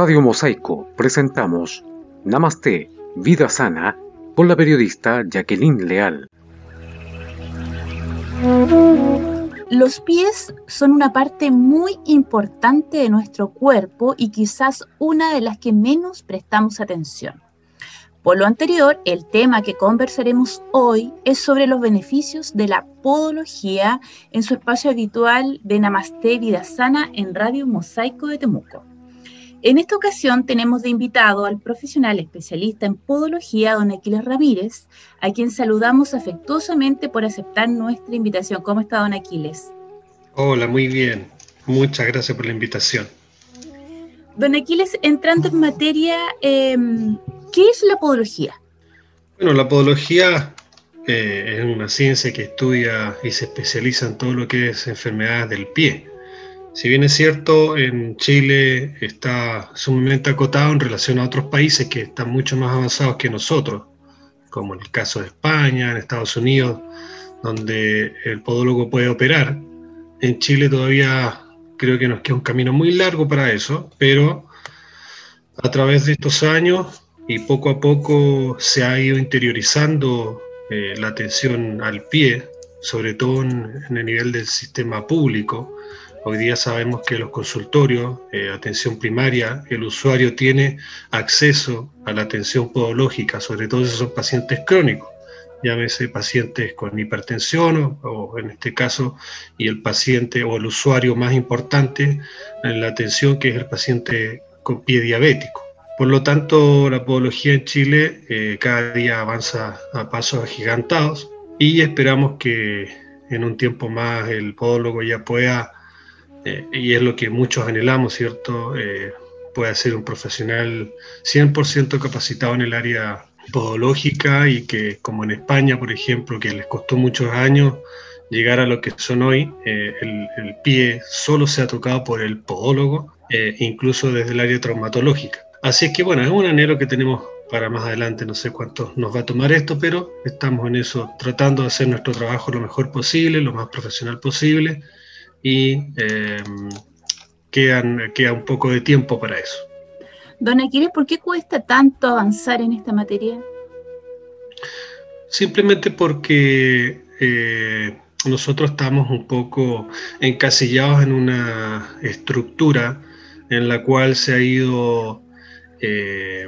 Radio Mosaico presentamos Namaste, Vida Sana, con la periodista Jacqueline Leal. Los pies son una parte muy importante de nuestro cuerpo y quizás una de las que menos prestamos atención. Por lo anterior, el tema que conversaremos hoy es sobre los beneficios de la podología en su espacio habitual de Namaste Vida Sana en Radio Mosaico de Temuco. En esta ocasión tenemos de invitado al profesional especialista en podología, don Aquiles Ramírez, a quien saludamos afectuosamente por aceptar nuestra invitación. ¿Cómo está, don Aquiles? Hola, muy bien. Muchas gracias por la invitación. Don Aquiles, entrando en materia, em, ¿qué es la podología? Bueno, la podología eh, es una ciencia que estudia y se especializa en todo lo que es enfermedades del pie si bien es cierto, en Chile está sumamente acotado en relación a otros países que están mucho más avanzados que nosotros, como el caso de España, en Estados Unidos, donde el podólogo puede operar. En Chile todavía creo que nos queda un camino muy largo para eso, pero a través de estos años y poco a poco se ha ido interiorizando eh, la atención al pie, sobre todo en el nivel del sistema público, Hoy día sabemos que los consultorios, eh, atención primaria, el usuario tiene acceso a la atención podológica, sobre todo si son pacientes crónicos, llámese pacientes con hipertensión o, en este caso, y el paciente o el usuario más importante en la atención que es el paciente con pie diabético. Por lo tanto, la podología en Chile eh, cada día avanza a pasos agigantados y esperamos que en un tiempo más el podólogo ya pueda eh, y es lo que muchos anhelamos, ¿cierto? Eh, puede ser un profesional 100% capacitado en el área podológica y que, como en España, por ejemplo, que les costó muchos años llegar a lo que son hoy, eh, el, el, pie solo se ha tocado por el podólogo, incluso desde el área traumatológica. Así es que, bueno, es un anhelo que tenemos para más adelante, no sé cuánto nos va a tomar esto, pero estamos en eso, tratando de hacer nuestro trabajo lo mejor posible, lo más profesional posible y eh, quedan, queda un poco de tiempo para eso. Don Aquiles, ¿por qué cuesta tanto avanzar en esta materia? Simplemente porque eh, nosotros estamos un poco encasillados en una estructura en la cual se ha ido eh,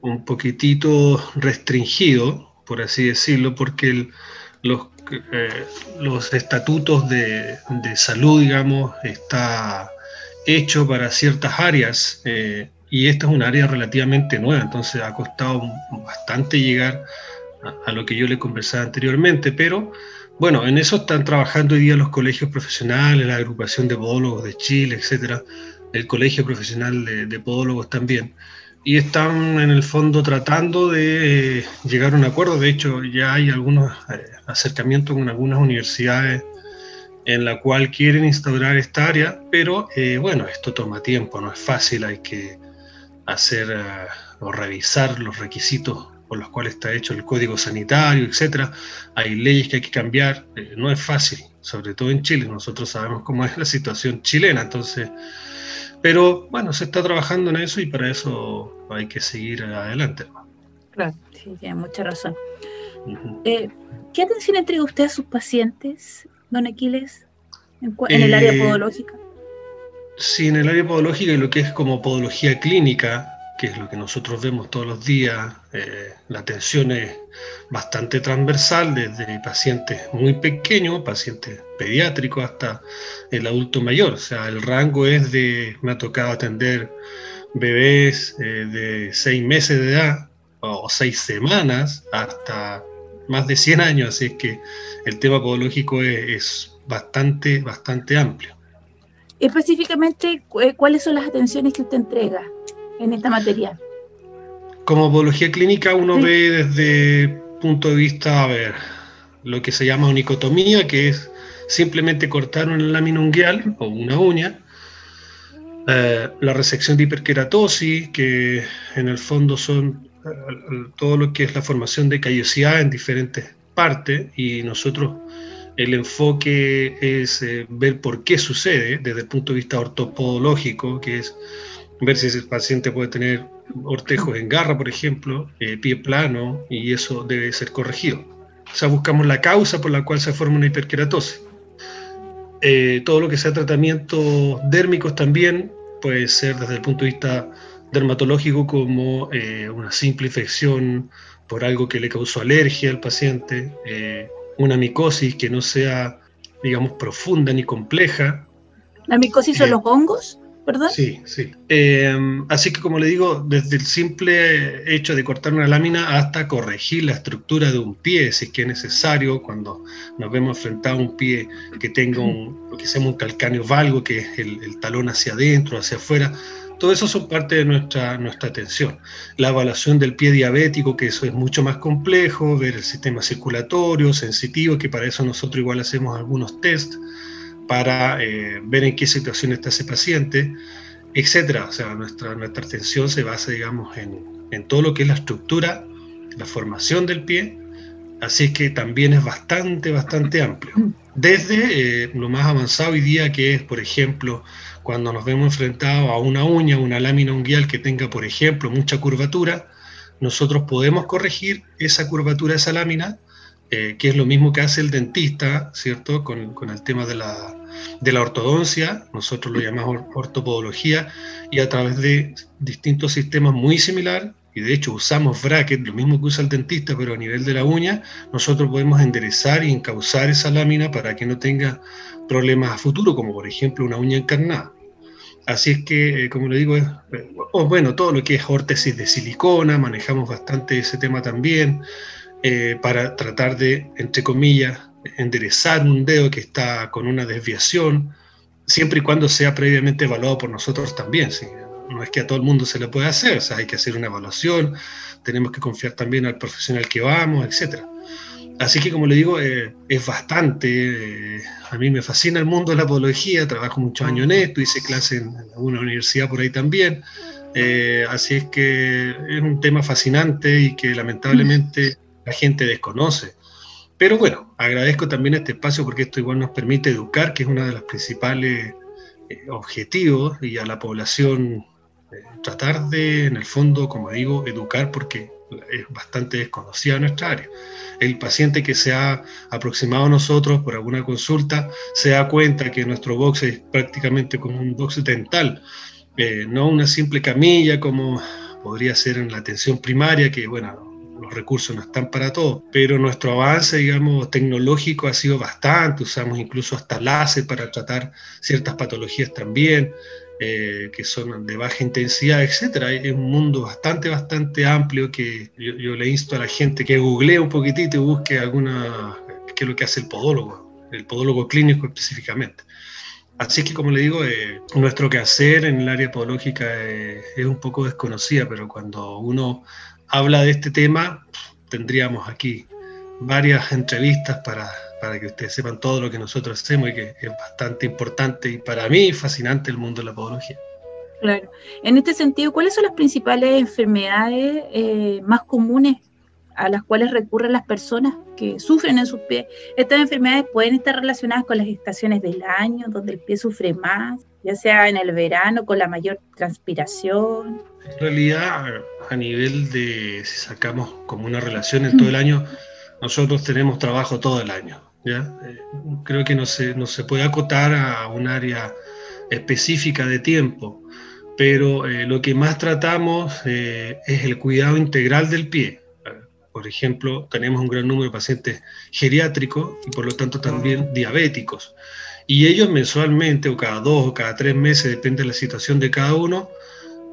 un poquitito restringido, por así decirlo, porque los eh, los estatutos de, salud, digamos, está hecho para ciertas áreas eh, y esta es un área relativamente nueva, entonces ha costado bastante llegar a, lo que yo le conversaba anteriormente, pero bueno, en eso están trabajando hoy día los colegios profesionales, la agrupación de podólogos de Chile, etcétera, el colegio profesional de, de podólogos también y están en el fondo tratando de llegar a un acuerdo. De hecho, ya hay algunos eh, acercamientos con algunas universidades en la cual quieren instaurar esta área, pero eh, bueno, esto toma tiempo, no es fácil, hay que hacer eh, o revisar los requisitos por los cuales está hecho el código sanitario, etcétera. Hay leyes que hay que cambiar, no es fácil, sobre todo en Chile. Nosotros sabemos cómo es la situación chilena, entonces pero bueno, se está trabajando en eso y para eso hay que seguir adelante. Claro, sí, tiene mucha razón. Eh, ¿Qué atención entrega usted a sus pacientes, don Aquiles, en, el área eh, podológica? Sí, en el área podológica y lo que es como podología clínica, que es lo que nosotros vemos todos los días. Eh, la atención es bastante transversal, desde pacientes muy pequeños, pacientes pediátricos, hasta el adulto mayor. O sea, el rango es de, me ha tocado atender bebés eh, de seis meses de edad o seis semanas hasta más de 100 años, así es que el tema podológico es, es bastante, bastante amplio. Específicamente, ¿cuáles son las atenciones que usted entrega? En esta materia? Como podología clínica uno ve desde punto de vista, a ver, lo que se llama unicotomía, que es simplemente cortar una lámina unguial o una uña, eh, la resección de hiperkeratosis, que en el fondo son eh, todo lo que es la formación de callosidad en diferentes partes, y nosotros el enfoque es eh, ver por qué sucede desde el punto de vista ortopodológico, que es ver si ese paciente puede tener ortejos en garra, por ejemplo, eh, pie plano, y eso debe ser corregido. O sea, buscamos la causa por la cual se forma una hiperkeratosis. Eh, todo lo que sea tratamientos dérmicos también puede ser desde el punto de vista dermatológico como eh, una simple infección por algo que le causó alergia al paciente, una micosis que no sea, digamos, profunda ni compleja. ¿La micosis son los hongos? ¿Verdad? Sí, sí. Em, así que como le digo, desde el simple hecho de cortar una lámina hasta corregir la estructura de un pie, si es que es necesario, cuando nos vemos frente a un pie que tenga un, que se llama un calcáneo valgo, que es el, talón hacia adentro, hacia afuera, todo eso son parte de nuestra, nuestra atención. La evaluación del pie diabético, que eso es mucho más complejo, ver el sistema circulatorio, sensitivo, que para eso nosotros igual hacemos algunos test para eh, ver en qué situación está ese paciente, etcétera. O sea, nuestra, nuestra atención se basa, digamos, en, en todo lo que es la estructura, la formación del pie, así que también es bastante, bastante amplio. Desde eh, lo más avanzado hoy día, que es, por ejemplo, cuando nos vemos enfrentados a una uña, una lámina unguial que tenga, por ejemplo, mucha curvatura, nosotros podemos corregir esa curvatura esa lámina, eh, que es lo mismo que hace el dentista, ¿cierto? Con, con el tema de la, de la ortodoncia, nosotros lo llamamos ortopodología, y a través de distintos sistemas muy similares, y de hecho usamos bracket, lo mismo que usa el dentista, pero a nivel de la uña, nosotros podemos enderezar y encauzar esa lámina para que no tenga problemas a futuro, como por ejemplo una uña encarnada. Así es que, eh, como le digo, bueno, todo lo que es órtesis de silicona, manejamos bastante ese tema también, eh, para tratar de, entre comillas, enderezar un dedo que está con una desviación, siempre y cuando sea previamente evaluado por nosotros también. No es que a todo el mundo se le pueda hacer, o sea, hay que hacer una evaluación, tenemos que confiar también al profesional que vamos, etc. Así que, como le digo, eh, es bastante. Eh, a mí me fascina el mundo de la podología, trabajo muchos años en esto, hice clase en, alguna universidad por ahí también. Eh, así es que es un tema fascinante y que lamentablemente la gente desconoce. Pero bueno, agradezco también este espacio porque esto igual nos permite educar, que es uno de los principales eh, objetivos, y a la población eh, tratar de, en el fondo, como digo, educar porque es bastante desconocida nuestra área. El paciente que se ha aproximado a nosotros por alguna consulta se da cuenta que nuestro box es prácticamente como un box dental, eh, no una simple camilla como podría ser en la atención primaria, que bueno, los recursos no están para todo, pero nuestro avance, digamos, tecnológico ha sido bastante, usamos incluso hasta láser para tratar ciertas patologías también, eh, que son de baja intensidad, etcétera. Es un mundo bastante, bastante amplio que yo, le insto a la gente que googlee un poquitito y busque alguna, qué es lo que hace el podólogo, el podólogo clínico específicamente. Así que, como le digo, eh, nuestro quehacer en el área podológica eh, es un poco desconocida, pero cuando uno habla de este tema, tendríamos aquí varias entrevistas para, para que ustedes sepan todo lo que nosotros hacemos y que es bastante importante y para mí fascinante el mundo de la podología. Claro. En este sentido, ¿cuáles son las principales enfermedades eh, más comunes a las cuales recurren las personas que sufren en sus pies? Estas enfermedades pueden estar relacionadas con las estaciones del año, donde el pie sufre más, ya sea en el verano con la mayor transpiración. En realidad, a nivel de, si sacamos como una relación en todo el año, nosotros tenemos trabajo todo el año. ¿ya? Eh, creo que no se, no se puede acotar a un área específica de tiempo, pero eh, lo que más tratamos eh, es el cuidado integral del pie. Por ejemplo, tenemos un gran número de pacientes geriátricos y por lo tanto también diabéticos. Y ellos mensualmente o cada dos o cada tres meses, depende de la situación de cada uno,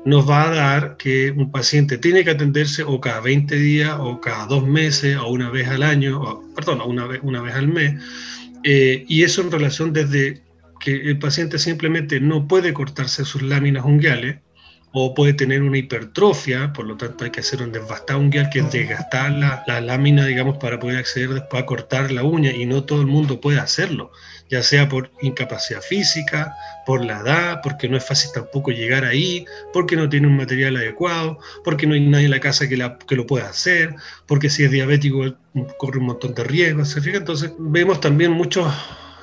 nos va a dar que un paciente tiene que atenderse o cada 20 días o cada dos meses o una vez al año, o, perdón, una vez, una vez al mes. Eh, y eso en relación desde que el paciente simplemente no puede cortarse sus láminas unguiales o puede tener una hipertrofia, por lo tanto hay que hacer un desbastado unguial que es desgastar la, lámina, digamos, para poder acceder después a cortar la uña y no todo el mundo puede hacerlo ya sea por incapacidad física, por la edad, porque no es fácil tampoco llegar ahí, porque no tiene un material adecuado, porque no hay nadie en la casa que lo pueda hacer, porque si es diabético corre un montón de riesgos, Entonces vemos también muchos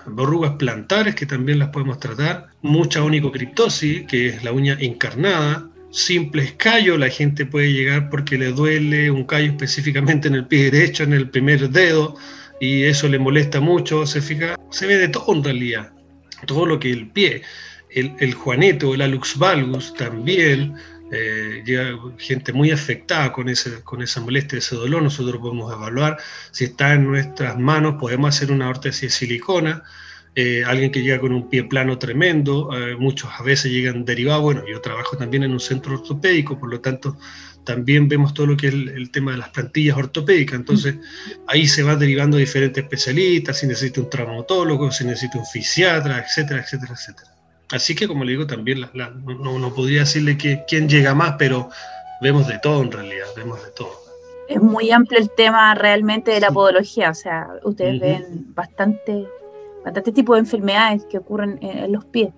verrugas plantares que también las podemos tratar, mucha onicocriptosis, que es la uña encarnada, simples callos, la gente puede llegar porque le duele un callo específicamente en el pie derecho, en el primer dedo, y eso le molesta mucho, se fija, se ve de todo en realidad, todo lo que el pie, el, el juaneto, el alux valgus también, eh, llega gente muy afectada con, ese, con esa molestia, ese dolor, nosotros podemos evaluar si está en nuestras manos, podemos hacer una órtesis de silicona, eh, alguien que llega con un pie plano tremendo, eh, muchos a veces llegan derivados, bueno, yo trabajo también en un centro ortopédico, por lo tanto también vemos todo lo que es el, tema de las plantillas ortopédicas, entonces ahí se va derivando diferentes especialistas, si necesita un traumatólogo, si necesita un fisiatra, etcétera, etcétera, etcétera. Así que, como le digo, también no, podría decirle que quién llega más, pero vemos de todo en realidad, vemos de todo. Es muy amplio el tema realmente de la podología, o sea, ustedes ven bastante, bastante tipo de enfermedades que ocurren en, los pies.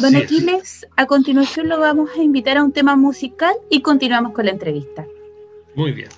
Don Aquiles, a continuación lo vamos a invitar a un tema musical y continuamos con la entrevista. Muy bien.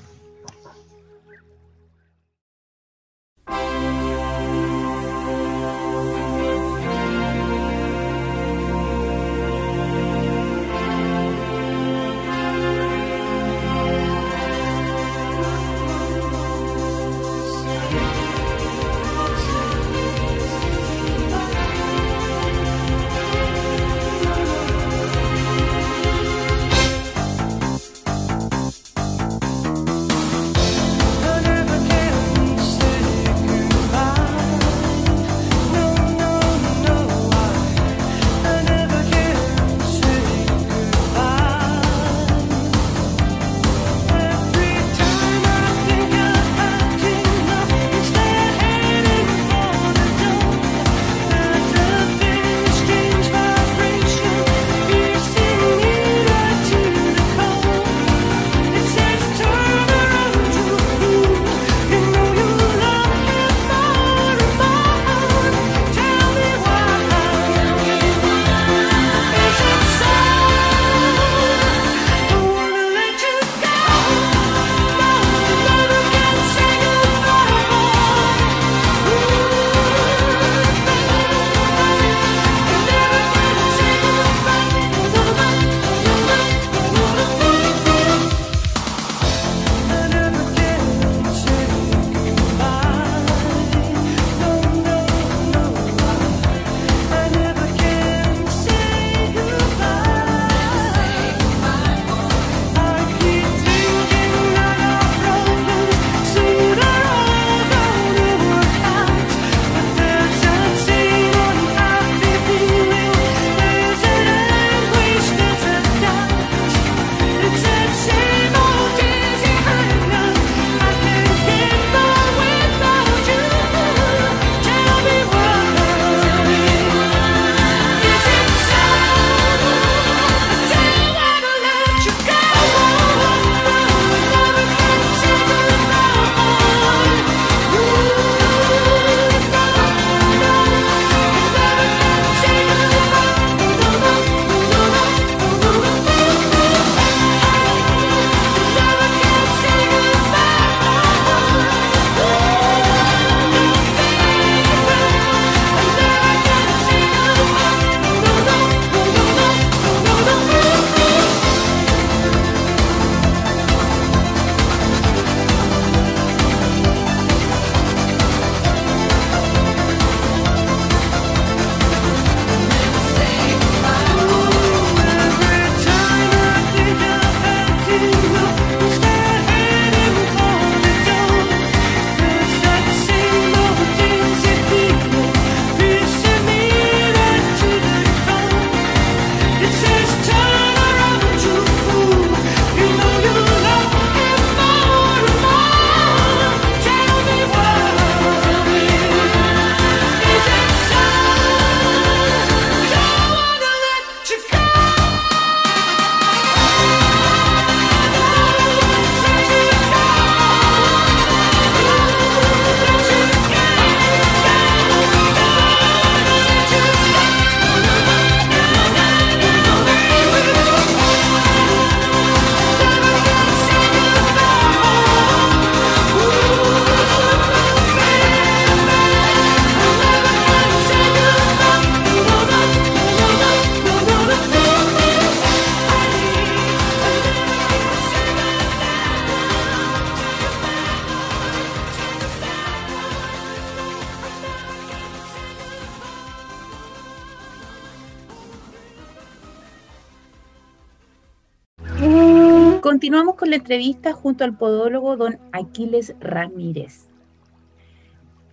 Continuamos con la entrevista junto al podólogo don Aquiles Ramírez.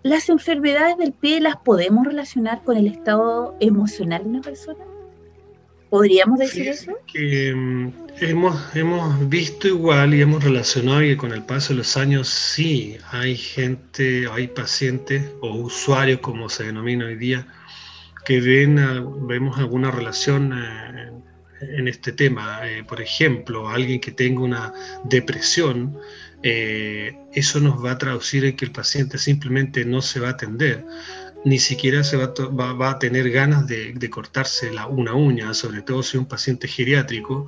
¿Las enfermedades del pie las podemos relacionar con el estado emocional de una persona? ¿Podríamos decir eso? Que, mm, hemos, hemos visto igual y hemos relacionado que con el paso de los años sí hay gente, hay pacientes o usuarios, como se denomina hoy día, que ven, vemos alguna relación eh, en este tema. Eh, por ejemplo, alguien que tenga una depresión, eh, eso nos va a traducir en que el paciente simplemente no se va a atender, ni siquiera se va, a tener ganas de, cortarse la, una uña, sobre todo si es un paciente geriátrico.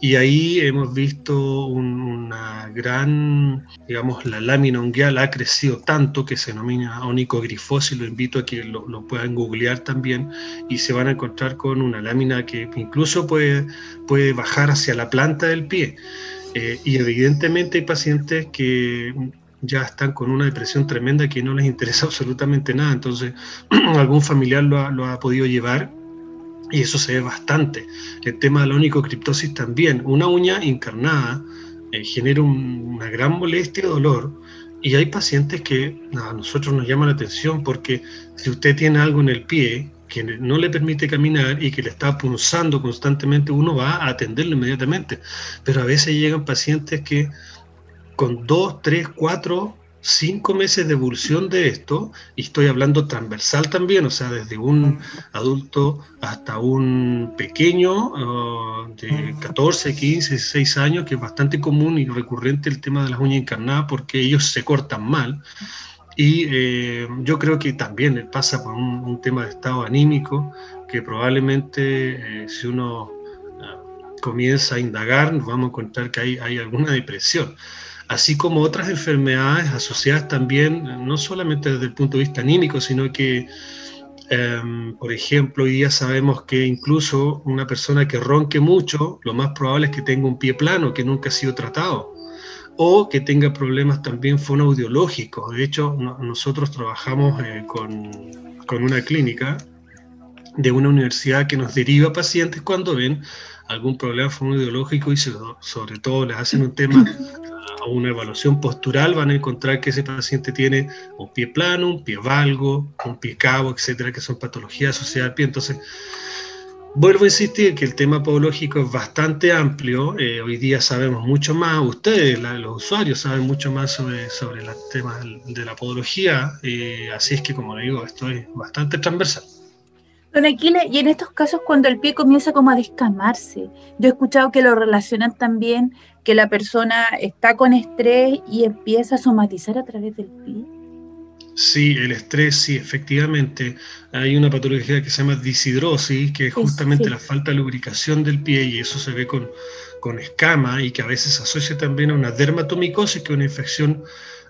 Y ahí hemos visto una gran, digamos, la lámina unguial ha crecido tanto que se denomina onicogrifosis, lo invito a que lo, lo, puedan googlear también y se van a encontrar con una lámina que incluso puede, puede bajar hacia la planta del pie. Eh, y evidentemente hay pacientes que ya están con una depresión tremenda que no les interesa absolutamente nada, entonces algún familiar lo ha, lo ha podido llevar y eso se ve bastante. El tema de la onicocriptosis también. Una uña encarnada eh, genera una gran molestia y dolor. Y hay pacientes que a nosotros nos llama la atención porque si usted tiene algo en el pie que no le permite caminar y que le está punzando constantemente, uno va a atenderlo inmediatamente. Pero a veces llegan pacientes que con dos, tres, cuatro cinco meses de evolución de esto, y estoy hablando transversal también, o sea, desde un adulto hasta un pequeño uh, de 14, 15, 16 años, que es bastante común y recurrente el tema de las uñas encarnadas porque ellos se cortan mal. Y eh, yo creo que también pasa por un, tema de estado anímico, que probablemente eh, si uno uh, comienza a indagar, nos vamos a encontrar que hay, hay alguna depresión así como otras enfermedades asociadas también, no solamente desde el punto de vista anímico, sino que, em, por ejemplo, hoy día sabemos que incluso una persona que ronque mucho, lo más probable es que tenga un pie plano, que nunca ha sido tratado, o que tenga problemas también fonoaudiológicos. De hecho, nosotros trabajamos eh, con, con una clínica de una universidad que nos deriva pacientes cuando ven algún problema fonoaudiológico y sobre todo les hacen un tema una evaluación postural van a encontrar que ese paciente tiene un pie plano, un pie valgo, un pie cabo, etcétera, que son patologías asociadas al pie. Entonces, vuelvo a insistir que el tema podológico es bastante amplio. Eh, hoy día sabemos mucho más, ustedes, los usuarios, saben mucho más sobre, sobre el tema de la podología. Eh, así es que, como le digo, esto es bastante transversal. Don Aquiles, y en estos casos cuando el pie comienza como a descamarse, yo he escuchado que lo relacionan también que la persona está con estrés y empieza a somatizar a través del pie. Sí, el estrés, sí, efectivamente. Hay una patología que se llama disidrosis, que es justamente la falta de lubricación del pie y eso se ve con, con escama y que a veces se asocia también a una dermatomicosis, que es una infección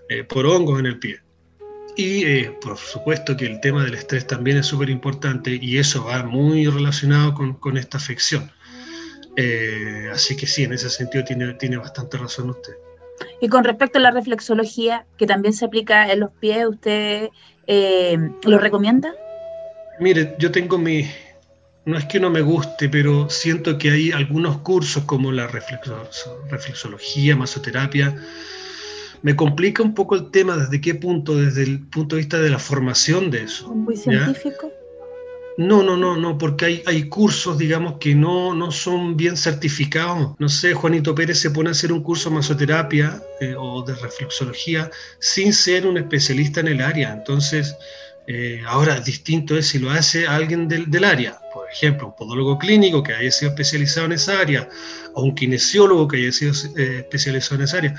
eh, por hongos en el pie. Y eh, por supuesto que el tema del estrés también es súper importante y eso va muy relacionado con, con esta afección. Eh, así que sí, en ese sentido tiene, tiene bastante razón usted. Y con respecto a la reflexología, que también se aplica en los pies, ¿usted eh, lo recomienda? Mire, yo tengo mi... No es que no me guste, pero siento que hay algunos cursos como la reflexología, masoterapia, me complica un poco el tema desde qué punto, desde el punto de vista de la formación de eso. Muy científico. No, no, no, no, porque hay, hay cursos, digamos, que no, no son bien certificados. No sé, Juanito Pérez se pone a hacer un curso de masoterapia eh, o de reflexología sin ser un especialista en el área. Entonces, eh, ahora distinto es si lo hace alguien del, del, área, por ejemplo, un podólogo clínico que haya sido especializado en esa área, o un kinesiólogo que haya sido eh, especializado en esa área.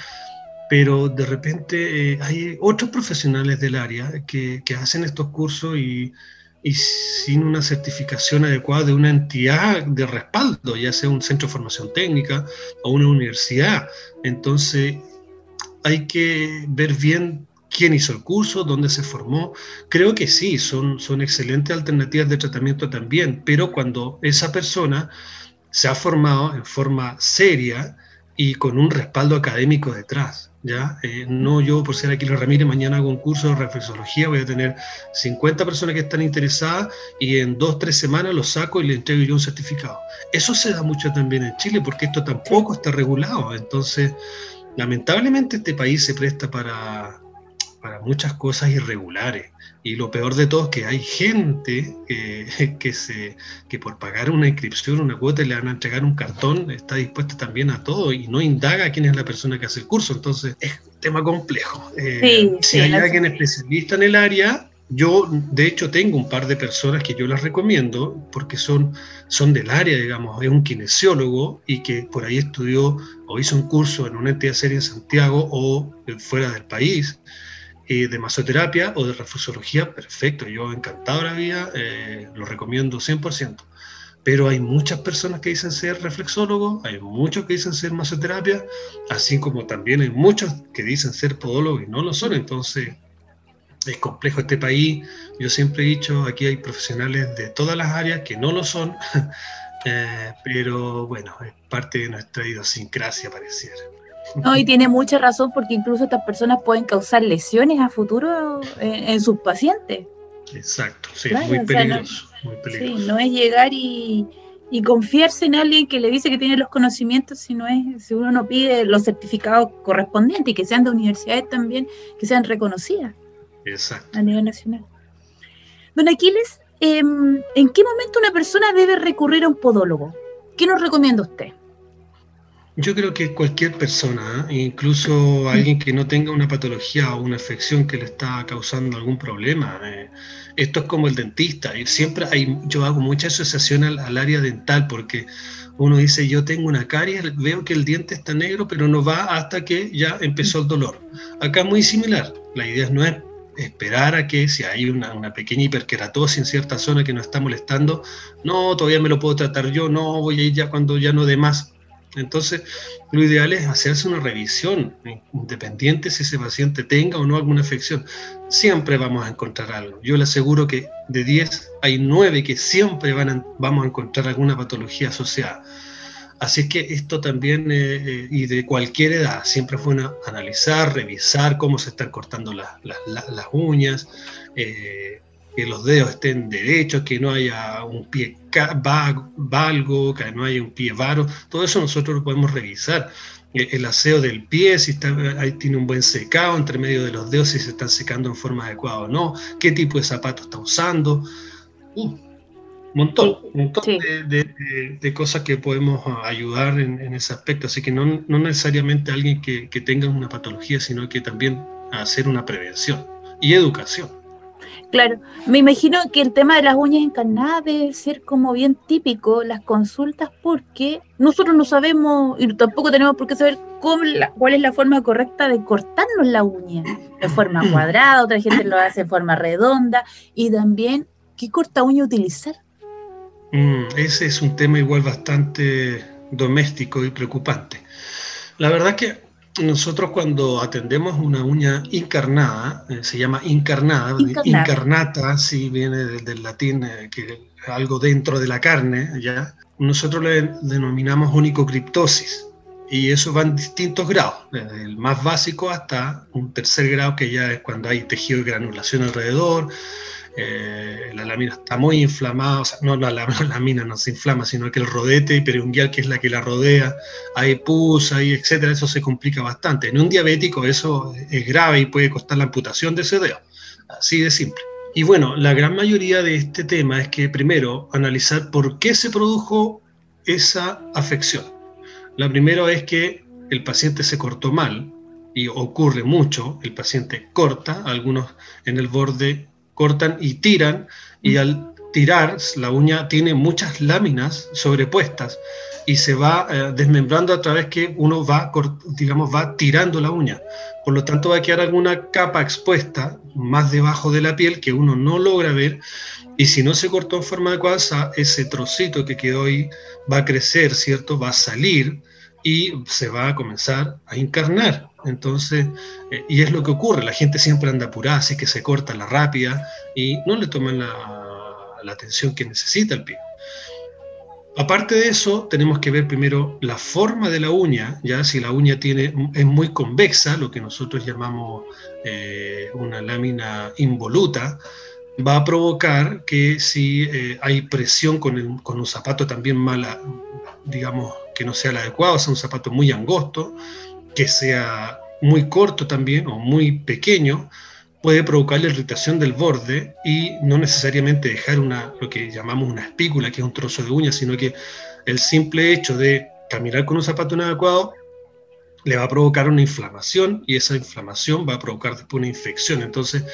Pero de repente hay otros profesionales del área que, hacen estos cursos y y sin una certificación adecuada de una entidad de respaldo, ya sea un centro de formación técnica o una universidad. Entonces, hay que ver bien quién hizo el curso, dónde se formó. Creo que sí, son, son excelentes alternativas de tratamiento también, pero cuando esa persona se ha formado en forma seria y con un respaldo académico detrás. ¿Ya? Eh, no yo por ser Aquila Ramírez, mañana hago un curso de reflexología, voy a tener 50 personas que están interesadas y en dos, tres semanas los saco y les entrego yo un certificado. Eso se da mucho también en Chile porque esto tampoco está regulado. Entonces, lamentablemente este país se presta para, para muchas cosas irregulares. Y lo peor de todo es que hay gente que, que, se, que por pagar una inscripción, una cuota, le van a entregar un cartón, está dispuesta también a todo y no indaga quién es la persona que hace el curso. Entonces es un tema complejo. Eh, si hay alguien especialista en el área, yo de hecho tengo un par de personas que yo las recomiendo porque son, son del área, digamos, es un kinesiólogo y que por ahí estudió o hizo un curso en una entidad seria en Santiago o fuera del país de masoterapia o de reflexología, perfecto, yo encantado la vida, eh, lo recomiendo 100%. Pero hay muchas personas que dicen ser reflexólogos, hay muchos que dicen ser masoterapia, así como también hay muchos que dicen ser podólogos y no lo son. Entonces, es complejo este país. Yo siempre he dicho, aquí hay profesionales de todas las áreas que no lo son, eh, pero bueno, es parte de nuestra idiosincrasia, pareciera. No, y tiene mucha razón porque incluso estas personas pueden causar lesiones a futuro en, sus pacientes. Exacto, sí, muy, peligroso, no, Sí, no es llegar y, confiarse en alguien que le dice que tiene los conocimientos si no es, si uno no pide los certificados correspondientes y que sean de universidades también, que sean reconocidas. Exacto. A nivel nacional. Don Aquiles, em, ¿en qué momento una persona debe recurrir a un podólogo? ¿Qué nos recomienda usted? Yo creo que cualquier persona, ¿eh? incluso alguien que no tenga una patología o una afección que le está causando algún problema. Eh, esto es como el dentista. Siempre hay, yo hago mucha asociación al, área dental porque uno dice, yo tengo una caries, veo que el diente está negro, pero no va hasta que ya empezó el dolor. Acá muy similar. La idea no es esperar a que si hay una, una, pequeña hiperkeratosis en cierta zona que nos está molestando, no, todavía me lo puedo tratar yo, no, voy a ir ya cuando ya no dé más. Entonces, lo ideal es hacerse una revisión, independiente si ese paciente tenga o no alguna afección. Siempre vamos a encontrar algo. Yo le aseguro que de 10 hay 9 que siempre van vamos a encontrar alguna patología asociada. Así que esto también, eh, eh, y de cualquier edad, siempre fue bueno analizar, revisar cómo se están cortando las uñas, eh, que los dedos estén derechos, que no haya un pie valgo, que no haya un pie varo, todo eso nosotros lo podemos revisar. El aseo del pie, si está, ahí tiene un buen secado entre medio de los dedos, si se están secando en forma adecuada o no, qué tipo de zapato está usando. Uh, un montón, un montón de, cosas que podemos ayudar en, ese aspecto. Así que no, no necesariamente alguien que, que tenga una patología, sino que también hacer una prevención y educación. Claro, me imagino que el tema de las uñas encarnadas debe ser como bien típico las consultas porque nosotros no sabemos y tampoco tenemos por qué saber cuál es la forma correcta de cortarnos la uña, de forma cuadrada, otra gente lo hace de forma redonda y también qué corta uña utilizar. Mm, ese es un tema igual bastante doméstico y preocupante. La verdad que nosotros cuando atendemos una uña encarnada, eh, se llama encarnada, encarnata, si viene del, latín, eh, que algo dentro de la carne, ¿ya? nosotros le denominamos onicocriptosis. Y eso va en distintos grados, desde el más básico hasta un tercer grado, que ya es cuando hay tejido de granulación alrededor, eh, la lámina está muy inflamada, o sea, no la, lámina no se inflama, sino que el rodete periungual, que es la que la rodea, hay pus, hay etcétera, eso se complica bastante. En un diabético eso es grave y puede costar la amputación de ese dedo, así de simple. Y bueno, la gran mayoría de este tema es que primero analizar por qué se produjo esa afección. La primera es que el paciente se cortó mal, y ocurre mucho, el paciente corta, algunos en el borde cortan y tiran, y al tirar, la uña tiene muchas láminas sobrepuestas y se va eh, desmembrando a través que uno va, digamos, va tirando la uña. Por lo tanto, va a quedar alguna capa expuesta más debajo de la piel que uno no logra ver. Y si no se cortó en forma adecuada, ese trocito que quedó ahí va a crecer, ¿cierto? Va a salir y se va a comenzar a encarnar. Entonces, eh, y es lo que ocurre, la gente siempre anda apurada, así que se corta la rápida y no le toman la, atención que necesita el pie. Aparte de eso, tenemos que ver primero la forma de la uña, ya si la uña tiene, es muy convexa, lo que nosotros llamamos eh, una lámina involuta, va a provocar que si eh, hay presión con, con, un zapato también mala, digamos, que no sea el adecuado, sea un zapato muy angosto, que sea muy corto también o muy pequeño, puede provocar la irritación del borde y no necesariamente dejar una, lo que llamamos una espícula, que es un trozo de uña, sino que el simple hecho de caminar con un zapato inadecuado le va a provocar una inflamación y esa inflamación va a provocar después una infección. Entonces,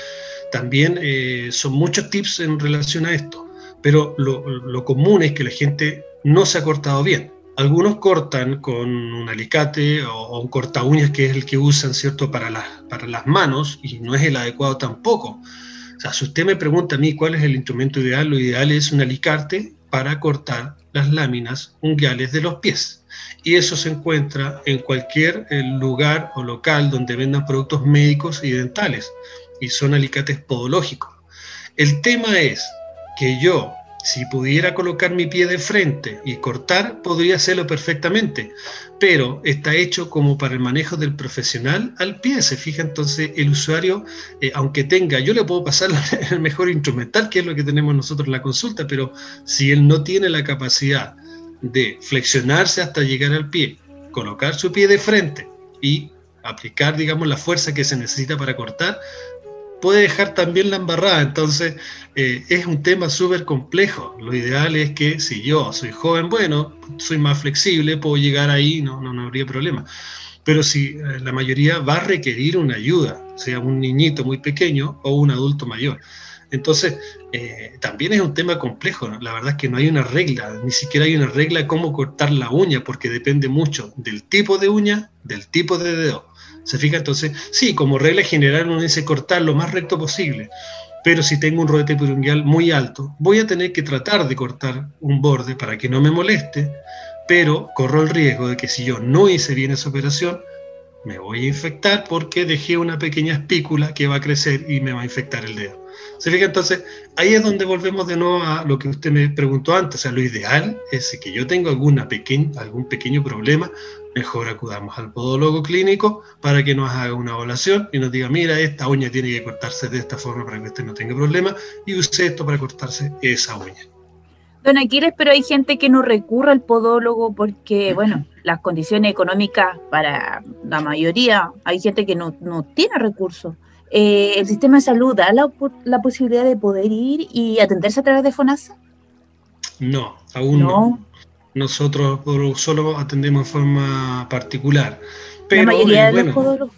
también eh, son muchos tips en relación a esto, pero lo, lo común es que la gente no se ha cortado bien. Algunos cortan con un alicate o, un corta uñas que es el que usan, ¿cierto?, para las, para las manos y no es el adecuado tampoco. O sea, si usted me pregunta a mí cuál es el instrumento ideal, lo ideal es un alicate para cortar las láminas unguiales de los pies. Y eso se encuentra en cualquier eh, lugar o local donde vendan productos médicos y dentales. Y son alicates podológicos. El tema es que yo si pudiera colocar mi pie de frente y cortar, podría hacerlo perfectamente, pero está hecho como para el manejo del profesional al pie, se fija entonces el usuario, eh, aunque tenga, yo le puedo pasar el mejor instrumental, que es lo que tenemos nosotros en la consulta, pero si él no tiene la capacidad de flexionarse hasta llegar al pie, colocar su pie de frente y aplicar, digamos, la fuerza que se necesita para cortar, puede dejar también la embarrada. Entonces, eh, es un tema súper complejo. Lo ideal es que si yo soy joven, bueno, soy más flexible, puedo llegar ahí, no, no, habría problema. Pero si eh, la mayoría va a requerir una ayuda, sea un niñito muy pequeño o un adulto mayor. Entonces, eh, también es un tema complejo. La verdad es que no hay una regla, ni siquiera hay una regla de cómo cortar la uña, porque depende mucho del tipo de uña, del tipo de dedo. ¿Se fija? Entonces, sí, como regla general uno dice cortar lo más recto posible, pero si tengo un rodete perunguial muy alto, voy a tener que tratar de cortar un borde para que no me moleste, pero corro el riesgo de que si yo no hice bien esa operación, me voy a infectar porque dejé una pequeña espícula que va a crecer y me va a infectar el dedo. ¿Se fija? Entonces, ahí es donde volvemos de nuevo a lo que usted me preguntó antes. O sea, lo ideal es que yo tengo alguna pequeña, algún pequeño problema, mejor acudamos al podólogo clínico para que nos haga una evaluación y nos diga, mira, esta uña tiene que cortarse de esta forma para que usted no tenga problema y use esto para cortarse esa uña. Don Aquiles, pero hay gente que no recurre al podólogo porque, bueno, las condiciones económicas para la mayoría, hay gente que no, tiene recursos. Eh, ¿El sistema de salud da la, la, posibilidad de poder ir y atenderse a través de FONASA? No, aún no. Nosotros solo atendemos de forma particular. Pero, la mayoría de los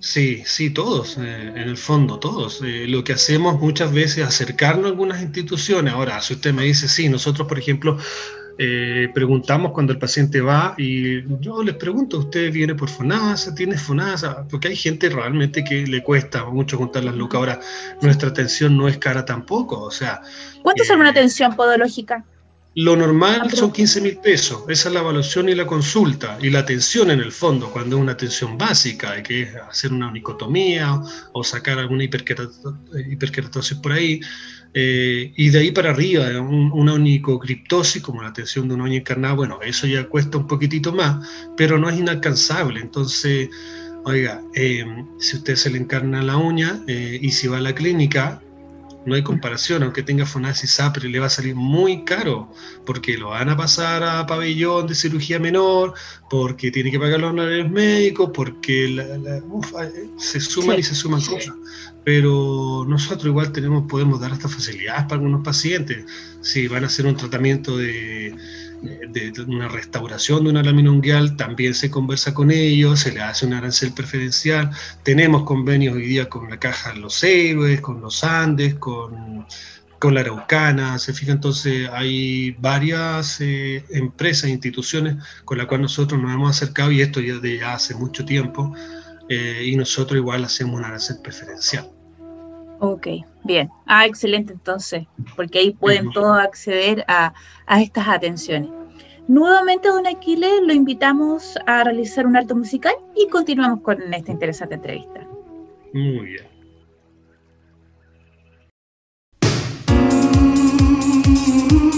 Sí, sí, todos, eh, en el fondo, todos. Eh, lo que hacemos muchas veces es acercarnos a algunas instituciones. Ahora, si usted me dice, sí, nosotros, por ejemplo, eh, preguntamos cuando el paciente va y yo les pregunto, ¿usted viene por FONASA? ¿Tiene FONASA? Porque hay gente realmente que le cuesta mucho juntar las lucas. Ahora, nuestra atención no es cara tampoco, o sea... ¿Cuánto es una atención podológica? Lo normal son 15 mil pesos, esa es la evaluación y la consulta y la atención en el fondo, cuando es una atención básica, que es hacer una onicotomía o sacar alguna hiperkeratosis por ahí, eh, y de ahí para arriba, una onicocriptosis, como la atención de una uña encarnada, bueno, eso ya cuesta un poquitito más, pero no es inalcanzable. Entonces, oiga, eh, si usted se le encarna la uña eh, y si va a la clínica, no hay comparación, aunque tenga fonasis pero le va a salir muy caro, porque lo van a pasar a pabellón de cirugía menor, porque tiene que pagar los honorarios médicos, porque se suman y se suman cosas. Pero nosotros igual tenemos, podemos dar estas facilidades para algunos pacientes. Si van a hacer un tratamiento de de, una restauración de una lámina también se conversa con ellos, se le hace un arancel preferencial. Tenemos convenios hoy día con la Caja de Los Héroes, con los Andes, con, con la Araucana. Se fija entonces, hay varias eh, empresas instituciones con las cuales nosotros nos hemos acercado y esto ya de hace mucho tiempo. Eh, y nosotros igual hacemos un arancel preferencial. Ok, bien. Ah, excelente entonces, porque ahí pueden todos acceder a, estas atenciones. Nuevamente, don Aquiles, lo invitamos a realizar un alto musical y continuamos con esta interesante entrevista. Muy bien. Don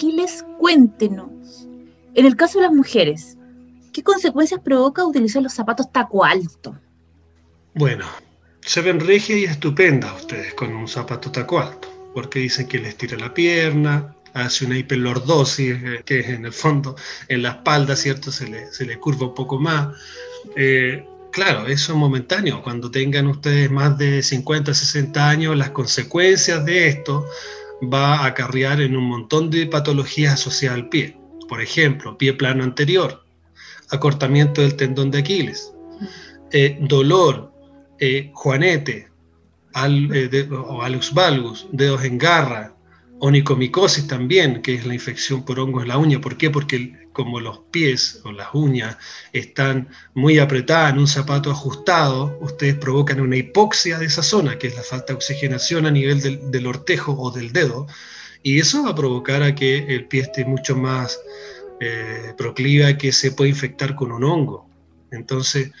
Aquiles, cuéntenos, en el caso de las mujeres, ¿qué consecuencias provoca utilizar los zapatos taco alto? Bueno, se ven regias y estupendas ustedes con un zapato taco alto, porque dicen que les tira la pierna, hace una hiperlordosis, eh, que en el fondo en la espalda, ¿cierto? Se le, se le curva un poco más. Eh, claro, eso es momentáneo. Cuando tengan ustedes más de 50, 60 años, las consecuencias de esto va a acarrear en un montón de patologías asociadas al pie. Por ejemplo, pie plano anterior, acortamiento del tendón de Aquiles, eh, dolor, juanete, o alux valgus, dedos en garra, onicomicosis también, que es la infección por hongos en la uña. ¿Por qué? Porque como los pies o las uñas están muy apretadas en un zapato ajustado, ustedes provocan una hipoxia de esa zona, que es la falta de oxigenación a nivel del, ortejo o del dedo, y eso va a provocar a que el pie esté mucho más eh, proclive a que se pueda infectar con un hongo. Entonces,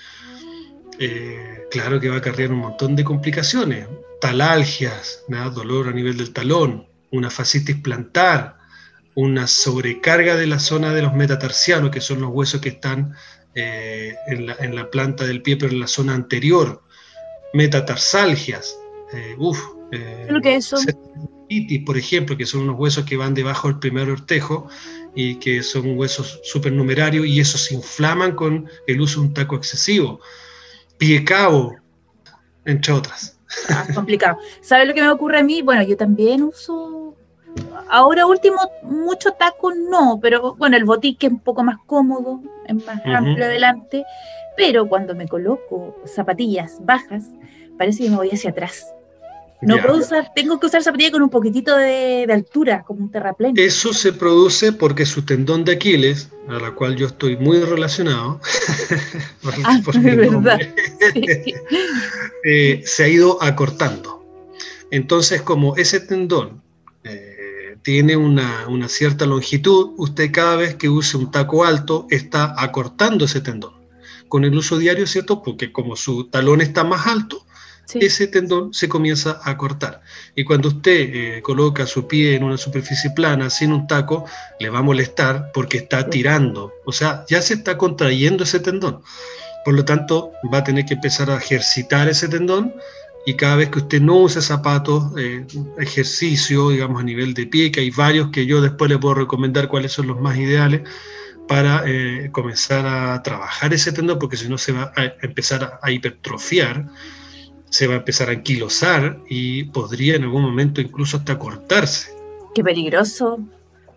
eh, claro que va a acarrear un montón de complicaciones, talalgias, dolor a nivel del talón, una fascitis plantar, una sobrecarga de la zona de los metatarsianos, que son los huesos que están eh, en, la, planta del pie, pero en la zona anterior, metatarsalgias, eh, uff, eh, que eso? por ejemplo, que son unos huesos que van debajo del primer ortejo y que son huesos supernumerarios y esos se inflaman con el uso de un taco excesivo. Pie cabo, entre otras. Ah, complicado. ¿Sabes lo que me ocurre a mí? Bueno, yo también uso Ahora último, mucho taco no, pero bueno, el botique es un poco más cómodo, es más amplio adelante, pero cuando me coloco zapatillas bajas, parece que me voy hacia atrás. No puedo usar, tengo que usar zapatillas con un poquitito de, altura, como un terraplén. Eso se produce porque su tendón de Aquiles, a la cual yo estoy muy relacionado, ah. Eh, se ha ido acortando. Entonces, como ese tendón tiene una, cierta longitud, usted cada vez que use un taco alto está acortando ese tendón. Con el uso diario, ¿cierto? Porque como su talón está más alto, ese tendón se comienza a cortar. Y cuando usted eh, coloca su pie en una superficie plana sin un taco, le va a molestar porque está tirando. O sea, ya se está contrayendo ese tendón. Por lo tanto, va a tener que empezar a ejercitar ese tendón y cada vez que usted no use zapatos, eh, ejercicio, digamos, a nivel de pie, que hay varios que yo después le puedo recomendar cuáles son los más ideales para eh, comenzar a trabajar ese tendón, porque si no se va a empezar a, hipertrofiar, se va a empezar a anquilosar y podría en algún momento incluso hasta cortarse. Qué peligroso.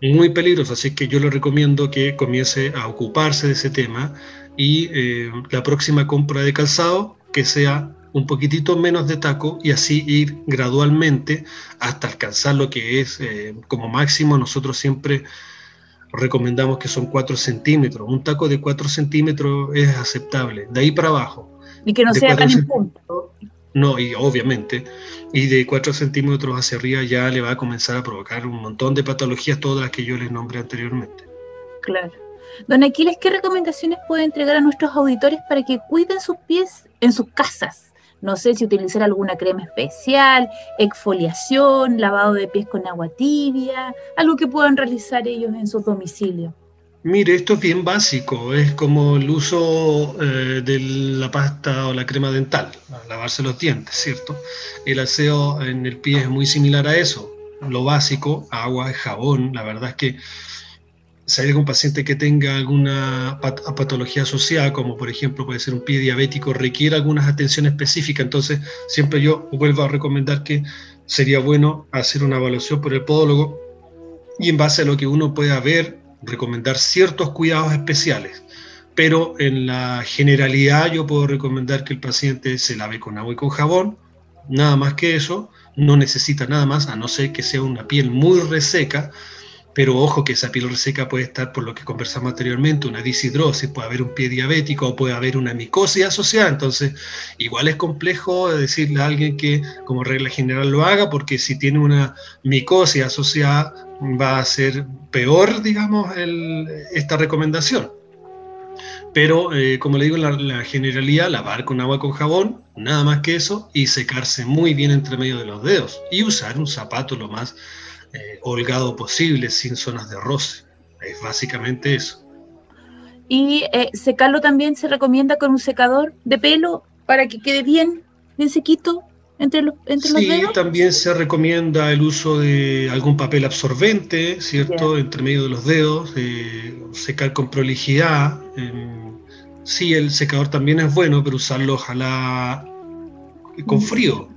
Muy peligroso, así que yo le recomiendo que comience a ocuparse de ese tema y eh, la próxima compra de calzado que sea un poquitito menos de taco y así ir gradualmente hasta alcanzar lo que es eh, como máximo. Nosotros siempre recomendamos que son 4 centímetros. Un taco de 4 centímetros es aceptable, de ahí para abajo. Y que no sea tan en punto. No, y obviamente, y de 4 centímetros hacia arriba ya le va a comenzar a provocar un montón de patologías, todas las que yo les nombré anteriormente. Claro. Don Aquiles, ¿qué recomendaciones puede entregar a nuestros auditores para que cuiden sus pies en sus casas? No sé si utilizar alguna crema especial, exfoliación, lavado de pies con agua tibia, algo que puedan realizar ellos en sus domicilios. Mire, esto es bien básico, es como el uso eh, de la pasta o la crema dental, lavarse los dientes, ¿cierto? El aseo en el pie es muy similar a eso, lo básico, agua, jabón, la verdad es que si hay algún paciente que tenga alguna patología asociada, como por ejemplo puede ser un pie diabético, requiere algunas atención específica, entonces siempre yo vuelvo a recomendar que sería bueno hacer una evaluación por el podólogo y en base a lo que uno pueda ver, recomendar ciertos cuidados especiales. Pero en la generalidad yo puedo recomendar que el paciente se lave con agua y con jabón, nada más que eso, no necesita nada más, a no ser que sea una piel muy reseca, pero ojo que esa piel reseca puede estar, por lo que conversamos anteriormente, una disidrosis, puede haber un pie diabético o puede haber una micosis asociada. Entonces, igual es complejo decirle a alguien que como regla general lo haga, porque si tiene una micosis asociada va a ser peor, digamos, esta recomendación. Pero, eh, como le digo, la, la generalidad, lavar con agua con jabón, nada más que eso, y secarse muy bien entre medio de los dedos. Y usar un zapato lo más eh, holgado posible, sin zonas de roce. Es básicamente eso. Y eh, secarlo también se recomienda con un secador de pelo para que quede bien, bien sequito entre los, entre sí, también se recomienda el uso de algún papel absorbente, ¿cierto? Entre medio de los dedos, eh, secar con prolijidad. sí, el secador también es bueno, pero usarlo ojalá con frío.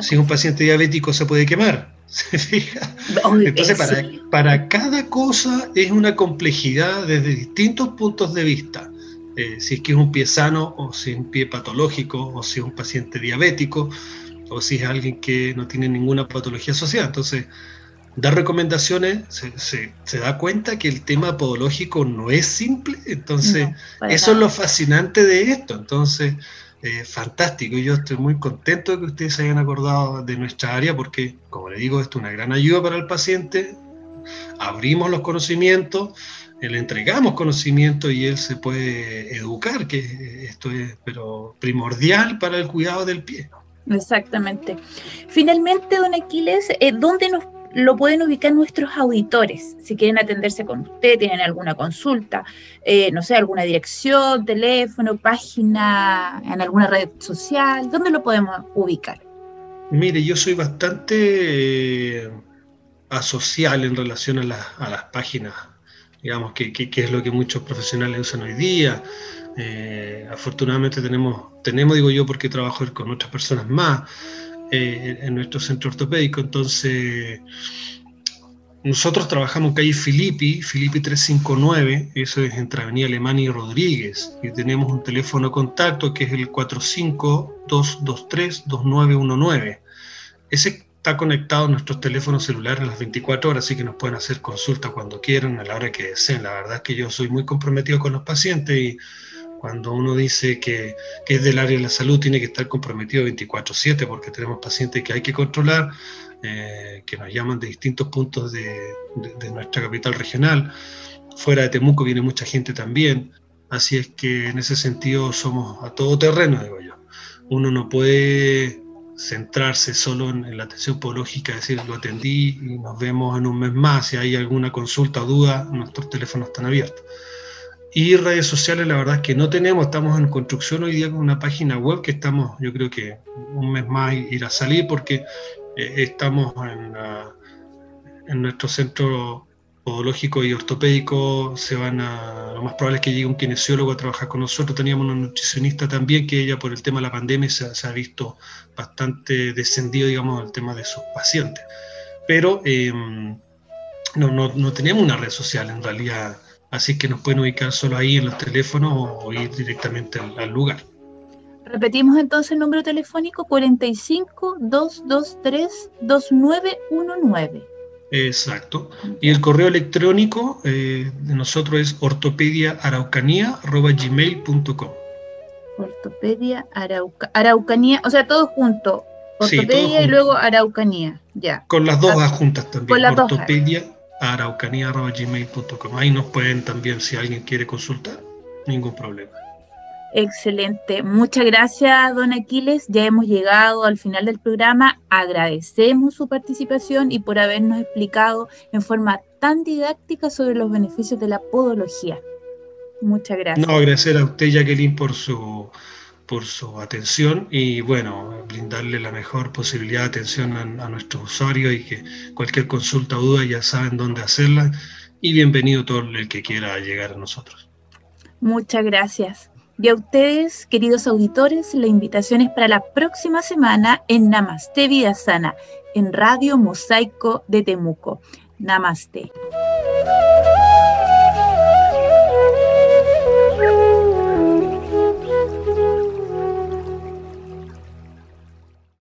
Si un paciente diabético se puede quemar. ¿Se fija? Entonces, para, para, cada cosa es una complejidad desde distintos puntos de vista. Eh, si es que es un pie sano o si es un pie patológico o si es un paciente diabético o si es alguien que no tiene ninguna patología asociada. Entonces, dar recomendaciones se, se, da cuenta que el tema podológico no es simple. Entonces, eso es lo fascinante de esto. Entonces, eh, fantástico. Yo estoy muy contento de que ustedes se hayan acordado de nuestra área porque, como le digo, esto es una gran ayuda para el paciente. Abrimos los conocimientos, le entregamos conocimiento y él se puede educar, que esto es pero primordial para el cuidado del pie. Exactamente. Finalmente, don Aquiles, eh, ¿dónde nos lo pueden ubicar nuestros auditores? Si quieren atenderse con usted, tienen alguna consulta, eh, no sé, alguna dirección, teléfono, página, en alguna red social, ¿dónde lo podemos ubicar? Mire, yo soy bastante eh, asocial en relación a, las páginas, digamos, que, que, es lo que muchos profesionales usan hoy día. Eh, afortunadamente tenemos, tenemos, digo yo, porque trabajo con otras personas más eh, en nuestro centro ortopédico. Entonces, nosotros trabajamos en calle Filippi, Filippi 359, eso es entre Avenida Alemania y Rodríguez, y tenemos un teléfono de contacto que es el 452232919. Ese está conectado a nuestros teléfonos celulares las 24 horas, así que nos pueden hacer consulta cuando quieran, a la hora que deseen. La verdad es que yo soy muy comprometido con los pacientes y cuando uno dice que, es del área de la salud, tiene que estar comprometido 24/7 porque tenemos pacientes que hay que controlar, eh, que nos llaman de distintos puntos de, nuestra capital regional. Fuera de Temuco viene mucha gente también, así es que en ese sentido somos a todo terreno, digo yo. Uno no puede centrarse solo en, la atención podológica, decir, lo atendí y nos vemos en un mes más, si hay alguna consulta o duda, nuestros teléfonos están abiertos. Y redes sociales, la verdad es que no tenemos, estamos en construcción hoy día con una página web que estamos, yo creo que un mes más irá a salir porque eh, estamos en, en, nuestro centro podológico y ortopédico, se van lo más probable es que llegue un kinesiólogo a trabajar con nosotros, teníamos una nutricionista también que ella por el tema de la pandemia se, ha visto bastante descendido, digamos, el tema de sus pacientes. Pero em, no, no, no tenemos una red social en realidad Así que nos pueden ubicar solo ahí en los teléfonos o, ir directamente al, lugar. Repetimos entonces el número telefónico 45 223 2919. Exacto. Y el correo electrónico eh, de nosotros es ortopediaaraucanía.gmail.com Ortopedia Araucanía, o sea, todo junto. Ortopedia y luego Araucanía, ya. Con las dos adjuntas también. Con las Ortopedia araucanía.gmail.com. Ahí nos pueden también, si alguien quiere consultar, ningún problema. Excelente. Muchas gracias, don Aquiles. Ya hemos llegado al final del programa. Agradecemos su participación y por habernos explicado en forma tan didáctica sobre los beneficios de la podología. Muchas gracias. No, agradecer a usted, Jacqueline, por su por su atención y bueno, brindarle la mejor posibilidad de atención a, nuestros usuarios y que cualquier consulta o duda ya saben dónde hacerla y bienvenido todo el que quiera llegar a nosotros. Muchas gracias. Y a ustedes, queridos auditores, la invitación es para la próxima semana en Namaste Vida Sana, en Radio Mosaico de Temuco. Namaste.